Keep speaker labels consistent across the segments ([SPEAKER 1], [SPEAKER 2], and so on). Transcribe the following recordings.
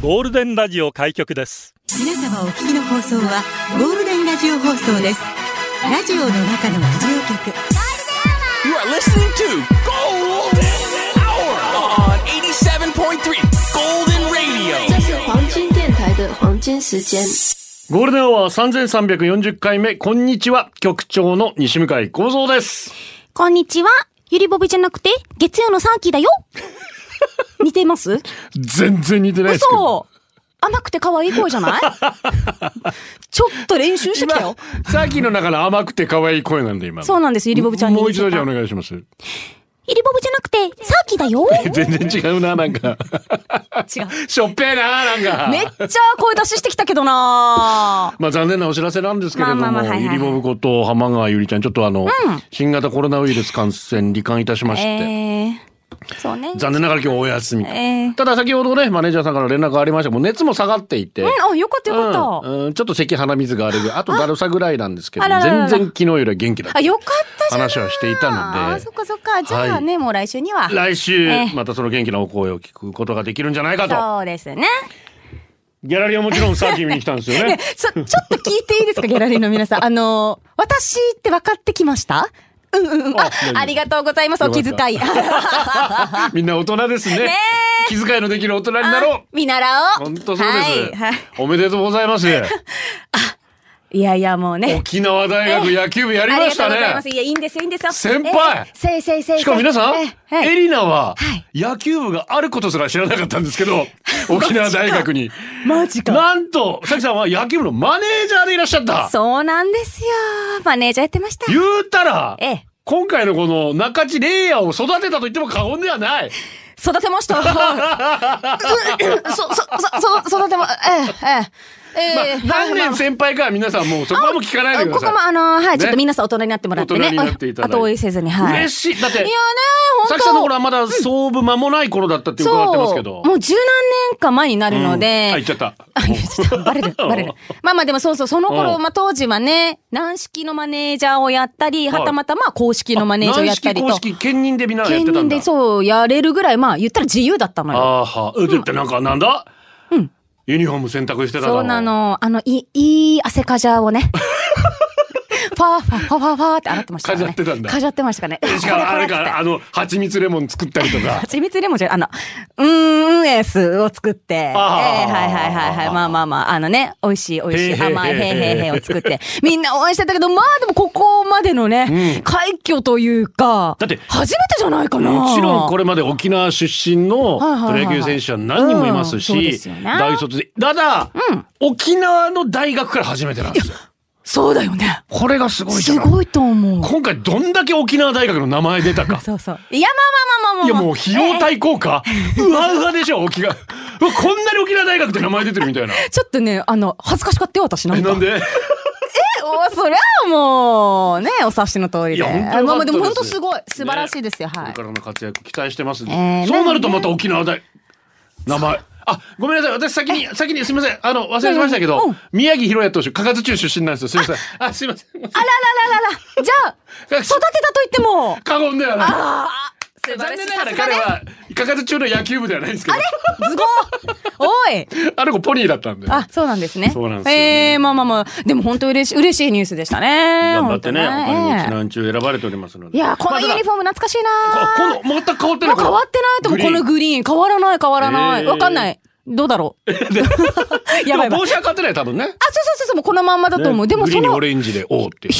[SPEAKER 1] ゴールデンラジオ開局です
[SPEAKER 2] 皆様お聞きの放送はゴールデンラジオ放送ですラジオの中のラジオ局
[SPEAKER 3] You are listening to Golden Hour on 87.3 Golden Radio.
[SPEAKER 4] 这是黄金电台的黄金时间。
[SPEAKER 5] ゴールデンアワー3340回目、こんにちは。局長の西向井幸三です。
[SPEAKER 6] こんにちは。ゆりぼびじゃなくて、月曜のサーキーだよ。似てます？
[SPEAKER 5] 全然似てないですけど。
[SPEAKER 6] 嘘甘くて可愛い声じゃない？ちょっと練習してきたよ。
[SPEAKER 5] 今、さっきの中の甘くて可愛い声なんで今の。
[SPEAKER 6] そうなんです、ゆりぼびちゃんに
[SPEAKER 5] もう。一度じゃあお願いします。
[SPEAKER 6] ゆりぼびじゃなくて、サーキーだよ。
[SPEAKER 5] 全然違うな、なんか。
[SPEAKER 6] 違う。
[SPEAKER 5] しょっぺーな、なんか。
[SPEAKER 6] めっちゃ声出ししてきたけどな
[SPEAKER 5] まあ残念なお知らせなんですけれども、
[SPEAKER 6] まあまあまあはいはいはい
[SPEAKER 5] ゆりぼぶこと浜川ゆりちゃん、ちょっとあの、新型コロナウイルス感染罹患いたしまして、
[SPEAKER 6] えー、そうね。
[SPEAKER 5] 残念ながら今日お休みと。
[SPEAKER 6] えー、
[SPEAKER 5] ただ先ほどね、マネージャーさんから連絡がありましたもう熱も下がっていて、
[SPEAKER 6] うん、あ、よかったよかった。
[SPEAKER 5] うんうんちょっと咳鼻水があるぐらいあとだるさぐらいなんですけど全然昨日よりは元気だった
[SPEAKER 6] あ、よかった。
[SPEAKER 5] 話はしていたので
[SPEAKER 6] あ、そっかそっか。じゃあね、もう来週には。
[SPEAKER 5] 来週
[SPEAKER 6] ええ
[SPEAKER 5] またその元気なお声を聞くことができるんじゃないかと
[SPEAKER 6] そうですね。
[SPEAKER 5] ギャラリーはもちろんサーキー見に来たんですよね
[SPEAKER 6] ね、そ、ちょっと聞いていいですか、ギャラリーの皆さん。あの、私って分かってきました？うんうんうん。あ
[SPEAKER 5] あ
[SPEAKER 6] りがとうございます、お気遣い。
[SPEAKER 5] みんな大人ですね。
[SPEAKER 6] ね
[SPEAKER 5] 気遣いのできる大人になろう。
[SPEAKER 6] 見習おう。
[SPEAKER 5] 本当そうです、
[SPEAKER 6] はい。はい。
[SPEAKER 5] おめでとうございます
[SPEAKER 6] いやいや、もうね。
[SPEAKER 5] 沖縄大学野球部やりましたね
[SPEAKER 6] いや、いいんですよ、いいんですよ。
[SPEAKER 5] 先輩
[SPEAKER 6] ええせいせいせい。
[SPEAKER 5] しかも皆さん、
[SPEAKER 6] ええ
[SPEAKER 5] エリナは
[SPEAKER 6] はい
[SPEAKER 5] 野球部があることすら知らなかったんですけど、沖縄大学に。
[SPEAKER 6] マジか。
[SPEAKER 5] なんと、さきさんは野球部のマネージャーでいらっしゃった。
[SPEAKER 6] そうなんですよ。マネージャーやってました。
[SPEAKER 5] 言うたら、
[SPEAKER 6] ええ。
[SPEAKER 5] 今回のこの中地レイヤーを育てたと言っても過言ではない。
[SPEAKER 6] 育てました。そ、そ、そ、そ、育てま、ええ、ええ。ええ
[SPEAKER 5] まあ、何年先輩かは皆さんもうそこはもう聞かないでください。
[SPEAKER 6] ここもあの、はい、
[SPEAKER 5] ね
[SPEAKER 6] ちょっと皆さん大人になってもらってね。
[SPEAKER 5] 大人になっていただいて
[SPEAKER 6] 後追いせずに、はい。
[SPEAKER 5] 嬉しい。だって
[SPEAKER 6] いやね、、
[SPEAKER 5] さ
[SPEAKER 6] 本当
[SPEAKER 5] きさんの頃はまだ創部間もない頃だったって伺ってますけど。
[SPEAKER 6] もう十何年か前になるの
[SPEAKER 5] うん
[SPEAKER 6] で。
[SPEAKER 5] あ、言っちゃった。
[SPEAKER 6] あ言っちゃったバレる、バレる。まあまあでもそうそう、その頃、
[SPEAKER 5] うん
[SPEAKER 6] まあ当時はね、軟式のマネージャーをやったり、
[SPEAKER 5] は
[SPEAKER 6] たまたまあ公式のマネージャーをやったりと。
[SPEAKER 5] 軟式公式兼任でみんなやって
[SPEAKER 6] 兼
[SPEAKER 5] たんだ。
[SPEAKER 6] 任でそう、やれるぐらい、まあ言ったら自由だったのよ。
[SPEAKER 5] あーは。え、だってなんかなんだ？
[SPEAKER 6] うん。
[SPEAKER 5] ユニフォーム選択してた
[SPEAKER 6] そうな。の。あの、いい、いい汗かじゃをね。ファーファーファーファーファーって洗ってましたからね。
[SPEAKER 5] かじゃってたんだ
[SPEAKER 6] かじゃってましたかね。
[SPEAKER 5] しかもあれか、あの、蜂蜜レモン作ったりとか。
[SPEAKER 6] 蜂蜜レモンじゃ、あの、うーん、エースを作って、ええ
[SPEAKER 5] あー
[SPEAKER 6] はいはいはいはい。まあまあまあ、あのね、美味しい美味しい甘い
[SPEAKER 5] へー
[SPEAKER 6] へーへを作って、みんな応援してたけど、まあでもここまでのね、快挙というか、
[SPEAKER 5] だって
[SPEAKER 6] 初めてじゃないかな。
[SPEAKER 5] もちろんこれまで沖縄出身の
[SPEAKER 6] はいはいはいはい
[SPEAKER 5] プロ野球選手は何人もいますし、大卒で。ただ、沖縄の大学から初めてなんですよ。
[SPEAKER 6] そうだよね。
[SPEAKER 5] これがすごいじゃ
[SPEAKER 6] すごいと思う。
[SPEAKER 5] 今回どんだけ沖縄大学の名前出たか。
[SPEAKER 6] そうそう。いや、まあまあまあまあまあ。
[SPEAKER 5] いやもう費用対効果、うわうわでしょ、沖縄。うわこんなに沖縄大学って名前出てるみたいな。
[SPEAKER 6] ちょっとね、あの、恥ずかしかったよ、私なん
[SPEAKER 5] え、
[SPEAKER 6] か。
[SPEAKER 5] なんで？
[SPEAKER 6] おそりゃもう、ね、お察しの通りで。
[SPEAKER 5] いや本当よかったです
[SPEAKER 6] まあまあでも本当すごい。素晴らしいですよ、はい
[SPEAKER 5] これか。らの活躍期待してます、
[SPEAKER 6] えー
[SPEAKER 5] そうなるとまた沖縄大、名前。あ、ごめんなさい。私先に、先にすみません。あの、忘れてましたけど
[SPEAKER 6] うん、
[SPEAKER 5] 宮城博也投手、加賀津中出身なんですよ。すみません。あ、すみません。
[SPEAKER 6] あららららら。じゃあ、育てたと言っても。
[SPEAKER 5] 過言ではない。
[SPEAKER 6] ああ、素晴らしい。
[SPEAKER 5] 残念ながら彼は、加賀津中の野球部ではないんですけど、
[SPEAKER 6] ズゴおい
[SPEAKER 5] あの子ポニーだったんで。
[SPEAKER 6] あ、そうなんですね。
[SPEAKER 5] そうなんです
[SPEAKER 6] ええまあまあまあ。でも本当嬉しい、嬉しいニュースでしたね。
[SPEAKER 5] 頑張ってね、他にも
[SPEAKER 6] ええ
[SPEAKER 5] 一難中選ばれておりますので。
[SPEAKER 6] いや、このユニフォーム懐かしいな
[SPEAKER 5] ム。この、全く変わってない。
[SPEAKER 6] 変わってないと思う、このグリーン。変わらない、変わらない。
[SPEAKER 5] えー
[SPEAKER 6] わかんない。どうだろう。やばい
[SPEAKER 5] 帽子は変わってない、多分ね。
[SPEAKER 6] そうそうそう、もうこのまんまだと思う。でも
[SPEAKER 5] グリーンにオ
[SPEAKER 6] その、
[SPEAKER 5] レンジで、おうっていう。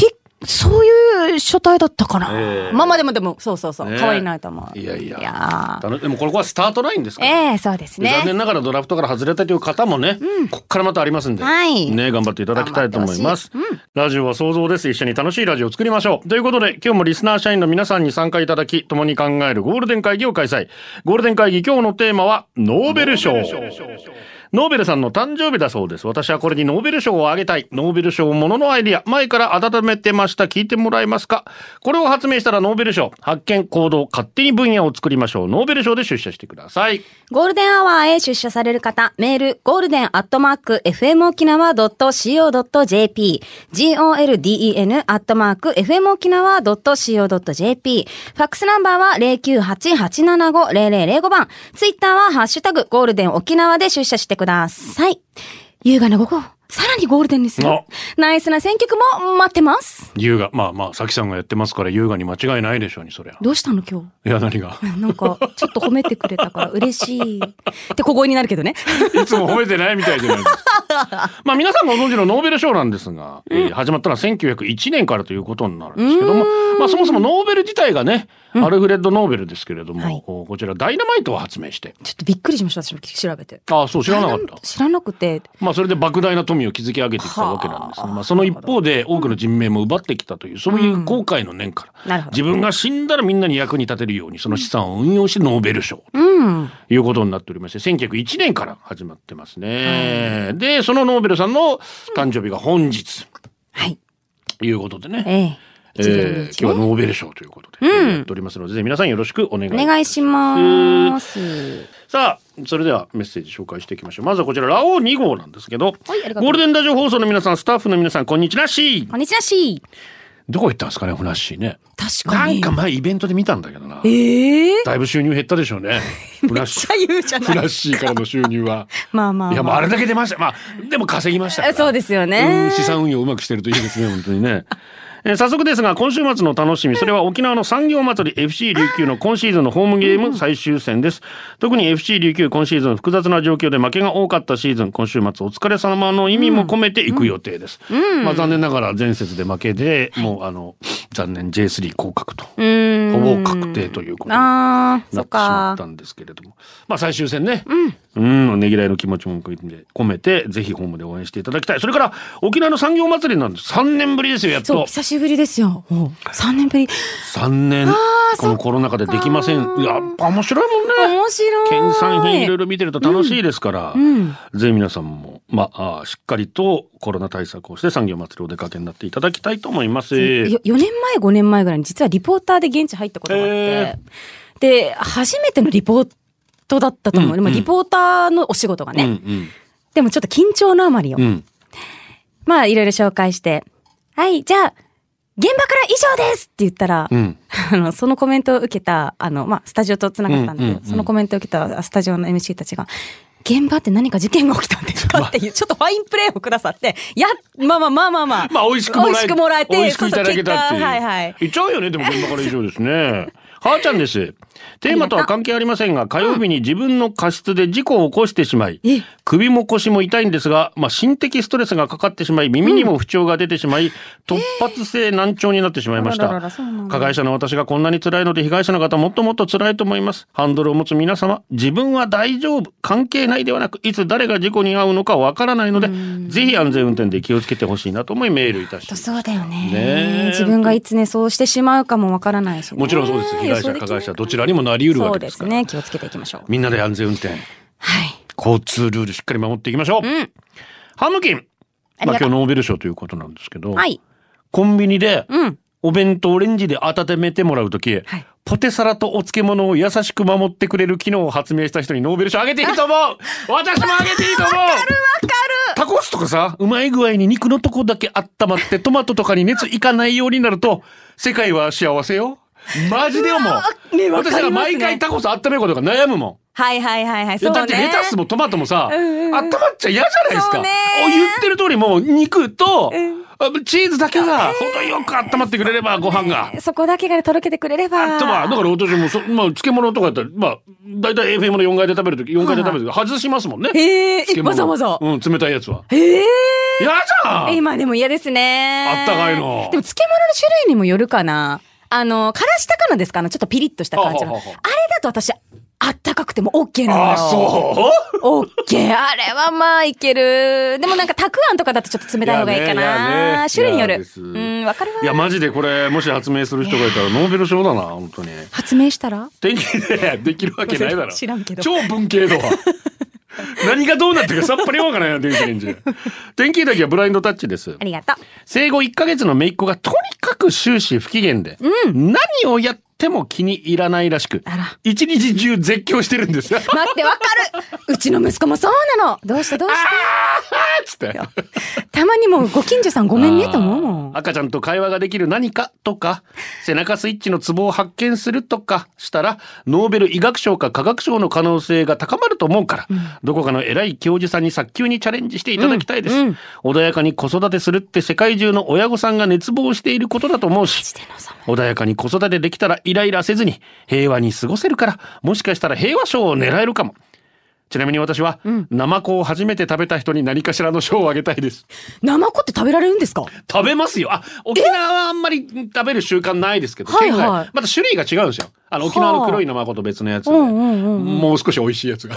[SPEAKER 6] ひ、そういう書体だったかな。
[SPEAKER 5] ええ
[SPEAKER 6] まあまあでもでも、そうそうそう。
[SPEAKER 5] ね
[SPEAKER 6] 変わりないと思う。
[SPEAKER 5] いやいや。
[SPEAKER 6] いや
[SPEAKER 5] でもこれはスタートラインですから。
[SPEAKER 6] ええそうですね。
[SPEAKER 5] 残念ながらドラフトから外れたという方もね、こっからまたありますんで、
[SPEAKER 6] はい
[SPEAKER 5] ね、頑張っていただきたいと思います。ラジオは想像です。一緒に楽しいラジオを作りましょう。ということで、今日もリスナー社員の皆さんに参加いただき、共に考えるゴールデン会議を開催。ゴールデン会議、今日のテーマは、ノーベル賞。ノーベルさんの誕生日だそうです。私はこれにノーベル賞をあげたい。ノーベル賞もののアイディア。前から温めてました。聞いてもらえますか？これを発明したらノーベル賞。発見、行動、勝手に分野を作りましょう。ノーベル賞で出社してください。
[SPEAKER 6] ゴールデンアワーへ出社される方、メール、 golden アットマーク、FM 沖縄 .co.jp、golden アットマーク、FM 沖縄 .co.jp、ファックスナンバーは098-875-0005番、ツイッターはハッシュタグ、ゴールデン沖縄で出社してください。優雅な午後、さらにゴールデンですよ。ナイスな選曲も待ってます。
[SPEAKER 5] 優雅。まあまあ、さきさんがやってますから優雅に間違いないでしょうに、そりゃ。
[SPEAKER 6] どうしたの今日？
[SPEAKER 5] いや、何が？
[SPEAKER 6] なんか、ちょっと褒めてくれたから嬉しい。って小声になるけどね。
[SPEAKER 5] いつも褒めてないみたいじゃないですか。まあ皆さんご存知のノーベル賞なんですが、えー始まったのは1901年からということになるんですけども、まあそもそもノーベル自体がね、アルフレッド・ノーベルですけれども、
[SPEAKER 6] はい
[SPEAKER 5] こちらダイナマイトを発明して。
[SPEAKER 6] ちょっとびっくりしました、私も調べて。
[SPEAKER 5] ああ、そう知らなかった。
[SPEAKER 6] 知らなくて。
[SPEAKER 5] まあそれで莫大な富を築き上げてきたわけなんですが、まあその一方で多くの人命も奪ってきたという、そういう後悔の念から、
[SPEAKER 6] なるほど
[SPEAKER 5] 自分が死んだらみんなに役に立てるようにその資産を運用してノーベル賞
[SPEAKER 6] うん。
[SPEAKER 5] ということになっておりまして、1901年から始まってますね。で、そのノーベルさんの誕生日が本日
[SPEAKER 6] はい。
[SPEAKER 5] ということでね。
[SPEAKER 6] ええ。
[SPEAKER 5] えー今日は
[SPEAKER 6] ね
[SPEAKER 5] ノーベル賞ということで、
[SPEAKER 6] うん
[SPEAKER 5] やっておりますので、ぜひ皆さんよろしくお願い
[SPEAKER 6] お願いします。
[SPEAKER 5] さあ、それではメッセージ紹介していきましょう。まずはこちら、ラオウ2号なんですけど、ゴールデンラジオ放送の皆さん、スタッフの皆さん、こんにちはし
[SPEAKER 6] こんにちはし
[SPEAKER 5] どこ行ったんですかね、ふなっしーね。
[SPEAKER 6] 確かに。
[SPEAKER 5] なんか前イベントで見たんだけどな。
[SPEAKER 6] ええ
[SPEAKER 5] だいぶ収入減ったでしょうね。ふなっし
[SPEAKER 6] めっちゃ言うじゃない
[SPEAKER 5] ふなっしーからの収入は。
[SPEAKER 6] まあまあ、まあ。
[SPEAKER 5] いや、もうあれだけ出ました。まあ、でも稼ぎましたから。
[SPEAKER 6] そうですよ
[SPEAKER 5] う
[SPEAKER 6] ね
[SPEAKER 5] ん。資産運用うまくしてるといいですね、本当にね。えー早速ですが、今週末の楽しみ、それは沖縄の産業祭り FC 琉球の今シーズンのホームゲーム最終戦です。特に FC 琉球今シーズン複雑な状況で負けが多かったシーズン、今週末お疲れ様の意味も込めて行く予定です。まあ残念ながら前節で負けで、もうあの、残念 J3 降格と。ほぼ確定ということになってしま
[SPEAKER 6] そっ
[SPEAKER 5] た。んですけれども。まあ最終戦ね。うん。ねぎらいの気持ちも込めて、ぜひホームで応援していただきたい。それから、沖縄の産業祭りなんです。3年ぶりですよ、やっと。
[SPEAKER 6] 久しぶりですよ。もう3年ぶり。
[SPEAKER 5] 3年。このコロナ禍でできません。やっぱ面白いもんね。
[SPEAKER 6] 面白い。
[SPEAKER 5] 県産品いろいろ見てると楽しいですから、
[SPEAKER 6] ん
[SPEAKER 5] ぜひ皆さんも、まあ、あしっかりとコロナ対策をして産業祭りお出かけになっていただきたいと思います。
[SPEAKER 6] よ4年前、5年前ぐらいに実はリポーターで現地入ったことがあって、
[SPEAKER 5] へ
[SPEAKER 6] で、初めてのリポートだったと思う。
[SPEAKER 5] うん
[SPEAKER 6] でもリポーターのお仕事がね。
[SPEAKER 5] うん
[SPEAKER 6] でもちょっと緊張のあまりよ。
[SPEAKER 5] うん。うん。
[SPEAKER 6] まあ、いろいろ紹介して、はい、じゃあ、現場から以上ですって言ったら、
[SPEAKER 5] うん。
[SPEAKER 6] あの、そのコメントを受けた、あの、まあ、スタジオと繋がってたんだけど、
[SPEAKER 5] うんうんうん
[SPEAKER 6] そのコメントを受けたスタジオの MC たちが、現場って何か事件が起きたんですか？っていう、ちょっとファインプレーをくださって、や、まあまあまあまあまあ。
[SPEAKER 5] まあ、美味しくもらえ
[SPEAKER 6] 美味しくもらえて、
[SPEAKER 5] 美味しくいただけたっていう。
[SPEAKER 6] はいはい。
[SPEAKER 5] 言っちゃうよね、でも現場から以上ですね。はーちゃんです。テーマとは関係ありませんが、火曜日に自分の過失で事故を起こしてしまい
[SPEAKER 6] え、
[SPEAKER 5] 首も腰も痛いんですが、まあ、心的ストレスがかかってしまい、耳にも不調が出てしまい、突発性難聴になってしまいました。加害者の私がこんなに辛いので、被害者の方もっともっと辛いと思います。ハンドルを持つ皆様、自分は大丈夫、関係ないではなく、いつ誰が事故に遭うのかわからないので、ぜひ安全運転で気をつけてほしいなと思いメールいたします。
[SPEAKER 6] そうだよね。
[SPEAKER 5] ねえ。
[SPEAKER 6] 自分がいつね、そうしてしまうかもわからないし、ね。
[SPEAKER 5] もちろんそうです。被害者、加害者、どちらにもなり得るわけでから。
[SPEAKER 6] そうですすね。気をつけていきましょう。
[SPEAKER 5] みんなで安全運転、
[SPEAKER 6] はい。
[SPEAKER 5] 交通ルールしっかり守っていきましょう。
[SPEAKER 6] うん。
[SPEAKER 5] ハムキン。まあ今日ノーベル賞ということなんですけど、
[SPEAKER 6] はい。
[SPEAKER 5] コンビニで
[SPEAKER 6] うん。
[SPEAKER 5] お弁当をレンジで温めてもらうとき、
[SPEAKER 6] はい
[SPEAKER 5] ポテサラとお漬物を優しく守ってくれる機能を発明した人にノーベル賞あげていいと思う 私もあげていいと思うわかるわかるタコスとかさ、うまい具合に肉のとこだけ温まってトマトとかに熱いかないようになると、世界は幸せよ。マジで思う。
[SPEAKER 6] ね
[SPEAKER 5] 私は毎回タコス温めることが悩むもん。
[SPEAKER 6] はいはいはいはい。そうね。
[SPEAKER 5] だってレタスもトマトもさ、
[SPEAKER 6] うんうんうん
[SPEAKER 5] 温まっちゃ嫌じゃないですか。お言ってる通りもう肉と、
[SPEAKER 6] うん
[SPEAKER 5] あチーズだけが程よく温まってくれればご飯が。
[SPEAKER 6] そこだけがねとろけてくれれば。
[SPEAKER 5] あとは、だから私もそ、まあ、漬物とかやったら、まあ、だいたい FM の4階で食べるとき、4階で食べるとき、外しますもんね。
[SPEAKER 6] へえ、わざわざ。
[SPEAKER 5] うん、冷たいやつは。
[SPEAKER 6] へえ。
[SPEAKER 5] 嫌じゃん
[SPEAKER 6] 今でも嫌ですね。
[SPEAKER 5] あったかいの
[SPEAKER 6] でも漬物の種類にもよるかな。あの、からしたかなですか？あの、ちょっとピリッとした感じの。あれだと私、あったかくても OK なのよ。
[SPEAKER 5] あ、そう
[SPEAKER 6] オッケー。あれはまあいける。でもなんか、たくあんとかだとちょっと冷たい方がいいかな。
[SPEAKER 5] ね
[SPEAKER 6] 種類による。うん、わかるわ。
[SPEAKER 5] いや、マジでこれ、もし発明する人がいたら、ノーベル賞だな、本当に。
[SPEAKER 6] 発明したら？
[SPEAKER 5] 天気でできるわけないだろ。
[SPEAKER 6] 知らんけど
[SPEAKER 5] 超文系度は。何がどうなってるかさっぱりわからないな電気レンジ。天気だけはブラインドタッチです。
[SPEAKER 6] ありがとう。
[SPEAKER 5] 生後1ヶ月の姪っ子がとにかく終始不機嫌で、何をやっても気に入らないらしく一日中絶叫してるんですよ。
[SPEAKER 6] 待って、わかる。うちの息子もそうなの。どうしたどうし
[SPEAKER 5] つって。
[SPEAKER 6] たたまにもうご近所さんごめんねと思うもん。
[SPEAKER 5] 赤ちゃんと会話ができる何かとか背中スイッチのツボを発見するとかしたらノーベル医学賞か科学賞の可能性が高まると思うから、どこかの偉い教授さんに早急にチャレンジしていただきたいです、
[SPEAKER 6] うんうん。
[SPEAKER 5] 穏やかに子育てするって世界中の親御さんが熱望していることだと思うし穏やかに子育てできたらイライラせずに平和に過ごせるからもしかしたら平和賞を狙えるかも。ちなみに私は、ナマコを初めて食べた人に何かしらの賞をあげたいです。
[SPEAKER 6] ナマコって食べられるんですか？
[SPEAKER 5] 食べますよ。あ、沖縄はあんまり食べる習慣ないですけど、
[SPEAKER 6] はいはい。
[SPEAKER 5] また種類が違うんですよ。あの、沖縄の黒いナマコと別のやつで、
[SPEAKER 6] うんうんうんうん。
[SPEAKER 5] もう少し美味しいやつが。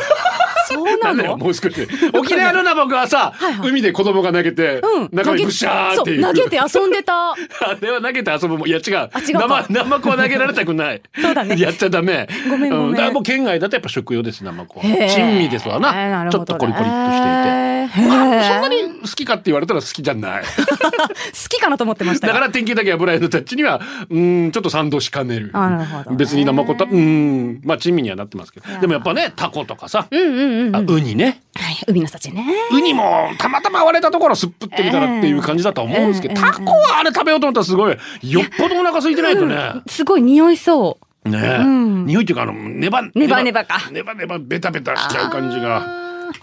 [SPEAKER 6] そうなの？
[SPEAKER 5] もう少し。沖縄のナマコはさ、
[SPEAKER 6] はいはい
[SPEAKER 5] 海で子供が投げて、
[SPEAKER 6] うん。
[SPEAKER 5] 中身ブシャーって
[SPEAKER 6] 投げて遊んでた。
[SPEAKER 5] あれは投げて遊ぶもん。いや違う。
[SPEAKER 6] 違うか
[SPEAKER 5] 生、ナマコは投げられたくない。
[SPEAKER 6] そうだね
[SPEAKER 5] やっちゃダメ。
[SPEAKER 6] ごめんごめん
[SPEAKER 5] うだからもう県外だとやっぱ食用です、ナマコは。珍味ですわな。
[SPEAKER 6] なるほど
[SPEAKER 5] ちょっとコリコリっとしていて。そんなに好きかって言われたら好きじゃない。
[SPEAKER 6] 好きかなと思ってましたよ
[SPEAKER 5] だから天気だけはブラインドタッチには、うーん、ちょっと賛同しかねる。
[SPEAKER 6] あなるほどね
[SPEAKER 5] 別にナマコた、うーん、まあ珍味にはなってますけど。でもやっぱね、タコとかさ、
[SPEAKER 6] うんうんうん。
[SPEAKER 5] あウニね。
[SPEAKER 6] はい、海の幸ね。
[SPEAKER 5] ウニもたまたま割れたところすっぷってみたらっていう感じだと思うんですけど、
[SPEAKER 6] ええ
[SPEAKER 5] タコはあれ食べようと思ったらすごい、よっぽどお腹空いてないとね。
[SPEAKER 6] すごい匂いそう。
[SPEAKER 5] ねえ、
[SPEAKER 6] ん。
[SPEAKER 5] 匂いっていうかあのネバ
[SPEAKER 6] ネバネバか。
[SPEAKER 5] ネバネバベタベタしちゃう感じが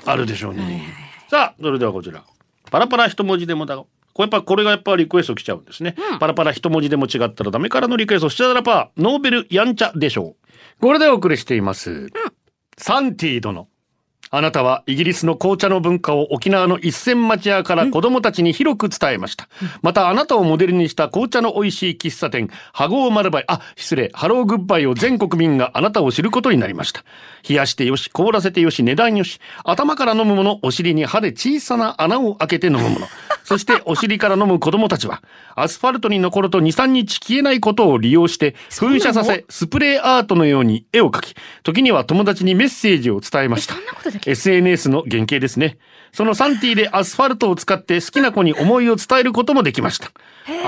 [SPEAKER 5] あるでしょうね。さあそれではこちら。パラパラ一文字でもだこれやっぱこれがやっぱリクエスト来ちゃうんですね、パラパラ一文字でも違ったらダメからのリクエストシチャダラパーノーベルやんちゃでしょう。これでお送りしています、サンティ殿あなたはイギリスの紅茶の文化を沖縄の一銭町屋から子供たちに広く伝えました。またあなたをモデルにした紅茶の美味しい喫茶店、ハゴーマルバイ、あ、失礼、ハローグッバイを全国民があなたを知ることになりました。冷やしてよし、凍らせてよし、値段よし、頭から飲むもの、お尻に歯で小さな穴を開けて飲むもの。そしてお尻から飲む子供たちは、アスファルトに残ると2、3日消えないことを利用して、噴射させ、スプレーアートのように絵を描き、時には友達にメッセージを伝えました。SNS の原型ですね。そのサンティでアスファルトを使って好きな子に思いを伝えることもできました。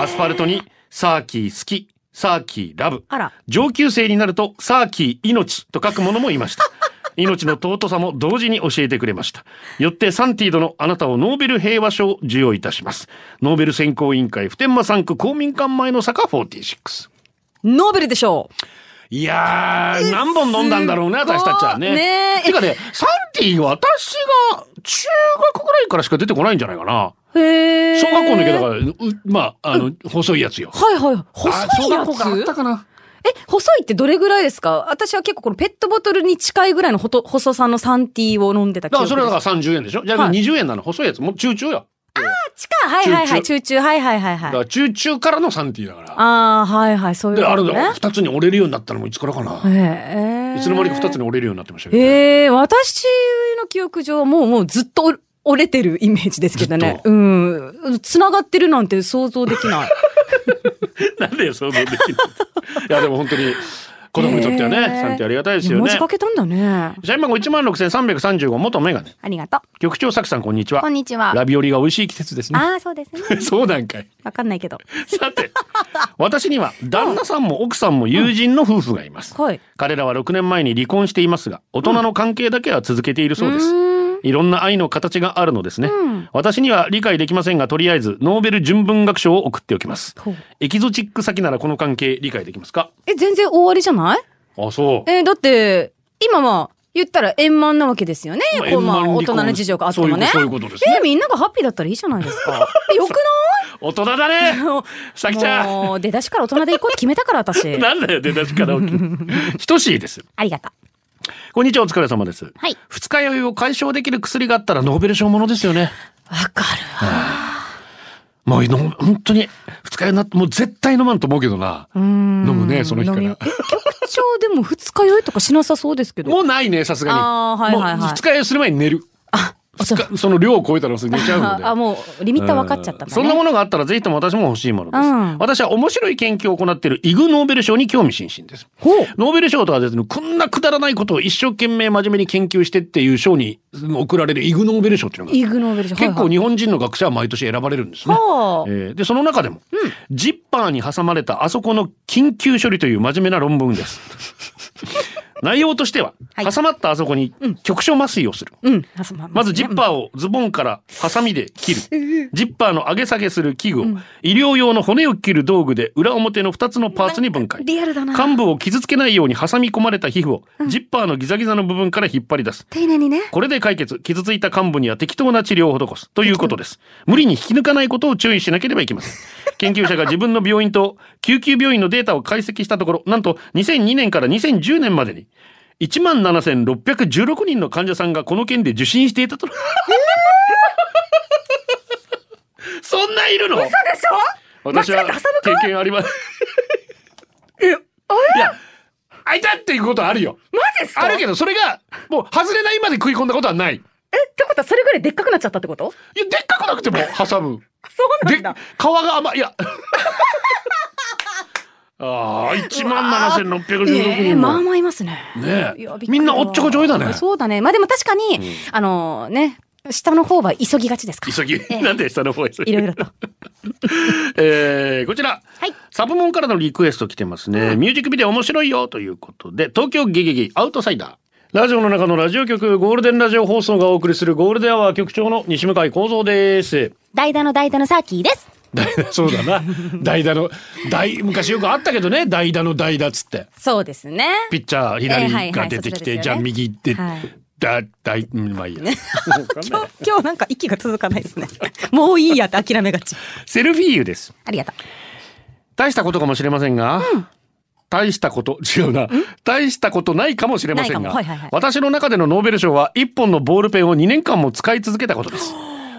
[SPEAKER 5] アスファルトに、サーキー好き、サーキーラブ。上級生になると、サーキー命と書くものもいました。命の尊さも同時に教えてくれました。よってサンティードのあなたをノーベル平和賞を授与いたします。ノーベル選考委員会普天間産区公民館前の坂46。
[SPEAKER 6] ノーベルでしょう。
[SPEAKER 5] いやー、何本飲んだんだろうね、私たちはね。
[SPEAKER 6] ねえ
[SPEAKER 5] てかね、サンティーは私が中学ぐらいからしか出てこないんじゃないかな。
[SPEAKER 6] へえ。
[SPEAKER 5] 小学校の時だから、うまあ、あの、細いやつよ。
[SPEAKER 6] はいはい。
[SPEAKER 5] あ
[SPEAKER 6] 細
[SPEAKER 5] 小
[SPEAKER 6] いや
[SPEAKER 5] 学校からあった
[SPEAKER 6] つ
[SPEAKER 5] かな。
[SPEAKER 6] え、細いってどれぐらいですか？私は結構このペットボトルに近いぐらいのほと細さのサンティーを飲んでた記憶
[SPEAKER 5] だからそれはだから30円でしょ？じゃあ
[SPEAKER 6] はい
[SPEAKER 5] 20円なの？細いやつ。もう中中よ。
[SPEAKER 6] 近いはいはいはい。
[SPEAKER 5] チュ
[SPEAKER 6] チューチュー。はいはいはいはい。
[SPEAKER 5] だから中中からのサンティーだから。
[SPEAKER 6] ああ、はいはい。そういう
[SPEAKER 5] で、あれだ、。二つに折れるようになったのもいつからかな。
[SPEAKER 6] へえ。
[SPEAKER 5] いつの間にか二つに折れるようになってましたけどね。
[SPEAKER 6] へえ、私の記憶上はもうもうずっと折折れてるイメージですけどねうん。繋がってるなんて想像できない。
[SPEAKER 5] なんで想像できないいや、でも本当に、子供にとってはね、
[SPEAKER 6] へー
[SPEAKER 5] サンありがたいですよね
[SPEAKER 6] 文字。書けたんだね。
[SPEAKER 5] 社員番号16,335元メガネ。
[SPEAKER 6] ありがと
[SPEAKER 5] 局長作さんこんにち
[SPEAKER 6] う。
[SPEAKER 5] は
[SPEAKER 6] こん。にちは。
[SPEAKER 5] ラビオリが美味しい季節ですね。
[SPEAKER 6] ああ、そうですね。
[SPEAKER 5] そうなんかい。
[SPEAKER 6] わかんないけど。
[SPEAKER 5] さて、私には旦那さんも奥さんも友人の夫婦がいます。
[SPEAKER 6] はい。
[SPEAKER 5] 彼らは6年前に離婚していますが、大人の関係だけは続けているそうです。いろんな愛の形があるのですね。
[SPEAKER 6] うん
[SPEAKER 5] 私には理解できませんが、とりあえずノーベル純文学賞を送っておきます。エキゾチック先ならこの関係理解できますか？
[SPEAKER 6] え、全然終わりじゃない？
[SPEAKER 5] あ、そう。
[SPEAKER 6] えーだって、今は、言ったら円満なわけですよね。
[SPEAKER 5] まあ
[SPEAKER 6] こうまあ、大人の事情があってもね。
[SPEAKER 5] そういうそういうことですね
[SPEAKER 6] えーみんながハッピーだったらいいじゃないですか。えよく
[SPEAKER 5] 大人だね
[SPEAKER 6] ない
[SPEAKER 5] さきちゃん
[SPEAKER 6] もう、出だしから大人で行こうって決めたから、私。
[SPEAKER 5] なんだよ、出だしから大きい。等しいです。
[SPEAKER 6] ありがとう。
[SPEAKER 5] こんにちは、お疲れ様です。
[SPEAKER 6] はい。
[SPEAKER 5] 二日酔いを解消できる薬があったらノーベル賞ものですよね。
[SPEAKER 6] わかるわ。
[SPEAKER 5] もうの、本当に、二日酔いになって、もう絶対飲まんと思うけどな。
[SPEAKER 6] 飲
[SPEAKER 5] 飲むねその日から
[SPEAKER 6] え、局長でも二日酔いとかしなさそうですけど。
[SPEAKER 5] もうないね、さすがに。
[SPEAKER 6] あーはいはいはい
[SPEAKER 5] もう二日酔いする前に寝る。つかその量を超えたらそれ寝ちゃうので
[SPEAKER 6] あ、もう、リミッター分かっちゃったんだね。
[SPEAKER 5] そんなものがあったらぜひとも私も欲しいものです、
[SPEAKER 6] うん
[SPEAKER 5] 私は面白い研究を行っているイグ・ノーベル賞に興味津々です。ノーベル賞とはですねこんなくだらないことを一生懸命真面目に研究してっていう賞に贈られるイグ・ノーベル賞っていうのが
[SPEAKER 6] イグノーベル賞。
[SPEAKER 5] 結構
[SPEAKER 6] はい
[SPEAKER 5] 日本人の学者は毎年選ばれるんですね。
[SPEAKER 6] はあ
[SPEAKER 5] えーでその中でも、ジッパーに挟まれたあそこの緊急処理という真面目な論文です。内容としては、
[SPEAKER 6] はい
[SPEAKER 5] 挟まったあそこに局所麻酔をする。
[SPEAKER 6] うん。ま
[SPEAKER 5] まずジッパーをズボンからハサミで切る。ジッパーの上げ下げする器具を、医療用の骨を切る道具で裏表の2つのパーツに分解。
[SPEAKER 6] リアルだな。
[SPEAKER 5] 幹部を傷つけないように挟み込まれた皮膚を、ジッパーのギザギザの部分から引っ張り出す。
[SPEAKER 6] 丁寧にね。
[SPEAKER 5] これで解決。傷ついた幹部には適当な治療を施す。ということです。無理に引き抜かないことを注意しなければいけません。研究者が自分の病院と救急病院のデータを解析したところ、なんと2002年から2010年までに、17,616人の患者さんがこの件で受診していたと。そんないるの？嘘でしょ？私は経験あります。いや、あいたっていうことはあるよ。
[SPEAKER 6] マジです
[SPEAKER 5] あるけど、それが、もう外れないまで食い込んだことはない。い
[SPEAKER 6] え、ってことはそれぐらいでっかくなっちゃったってこと？
[SPEAKER 5] や、でっかくなくても挟む。
[SPEAKER 6] そう
[SPEAKER 5] で、皮が甘い。いや。ああ、1万7616
[SPEAKER 6] ええ
[SPEAKER 5] 人も。
[SPEAKER 6] まあまあいますね。
[SPEAKER 5] ねみんなおっちょこちょいだね。
[SPEAKER 6] そうだね。まあでも確かに、あのね、下の方は急ぎがちですから。
[SPEAKER 5] 急ぎ。
[SPEAKER 6] ええ
[SPEAKER 5] なんで下の方へ急ぎ？
[SPEAKER 6] いろいろと。
[SPEAKER 5] えーこちら、
[SPEAKER 6] はい
[SPEAKER 5] サブモンからのリクエスト来てますね、ミュージックビデオ面白いよということで東京ゲゲゲアウトサイダーラジオの中のラジオ局ゴールデンラジオ放送がお送りするゴールデンアワー局長の西向井光三です。
[SPEAKER 6] 代打の代打のサーキーです。
[SPEAKER 5] そうだな。代打の代昔よくあったけどね。代打の代打っつって。
[SPEAKER 6] そうですね。
[SPEAKER 5] ピッチャー
[SPEAKER 6] ええはいはい
[SPEAKER 5] 左が出てきて、
[SPEAKER 6] そちらですよね。
[SPEAKER 5] じゃあ右行って、
[SPEAKER 6] はい。
[SPEAKER 5] だ代うんまあいいや。
[SPEAKER 6] 今日、今日なんか息が続かないですね。もういいやって諦めがち。
[SPEAKER 5] セルフィーユです。
[SPEAKER 6] ありがと
[SPEAKER 5] 大したことかもしれませんが、大したこと違うな。大したことないかもしれませんが、
[SPEAKER 6] はいはいはい。
[SPEAKER 5] 私の中でのノーベル賞は一本のボールペンを2年間も使い続けたことです。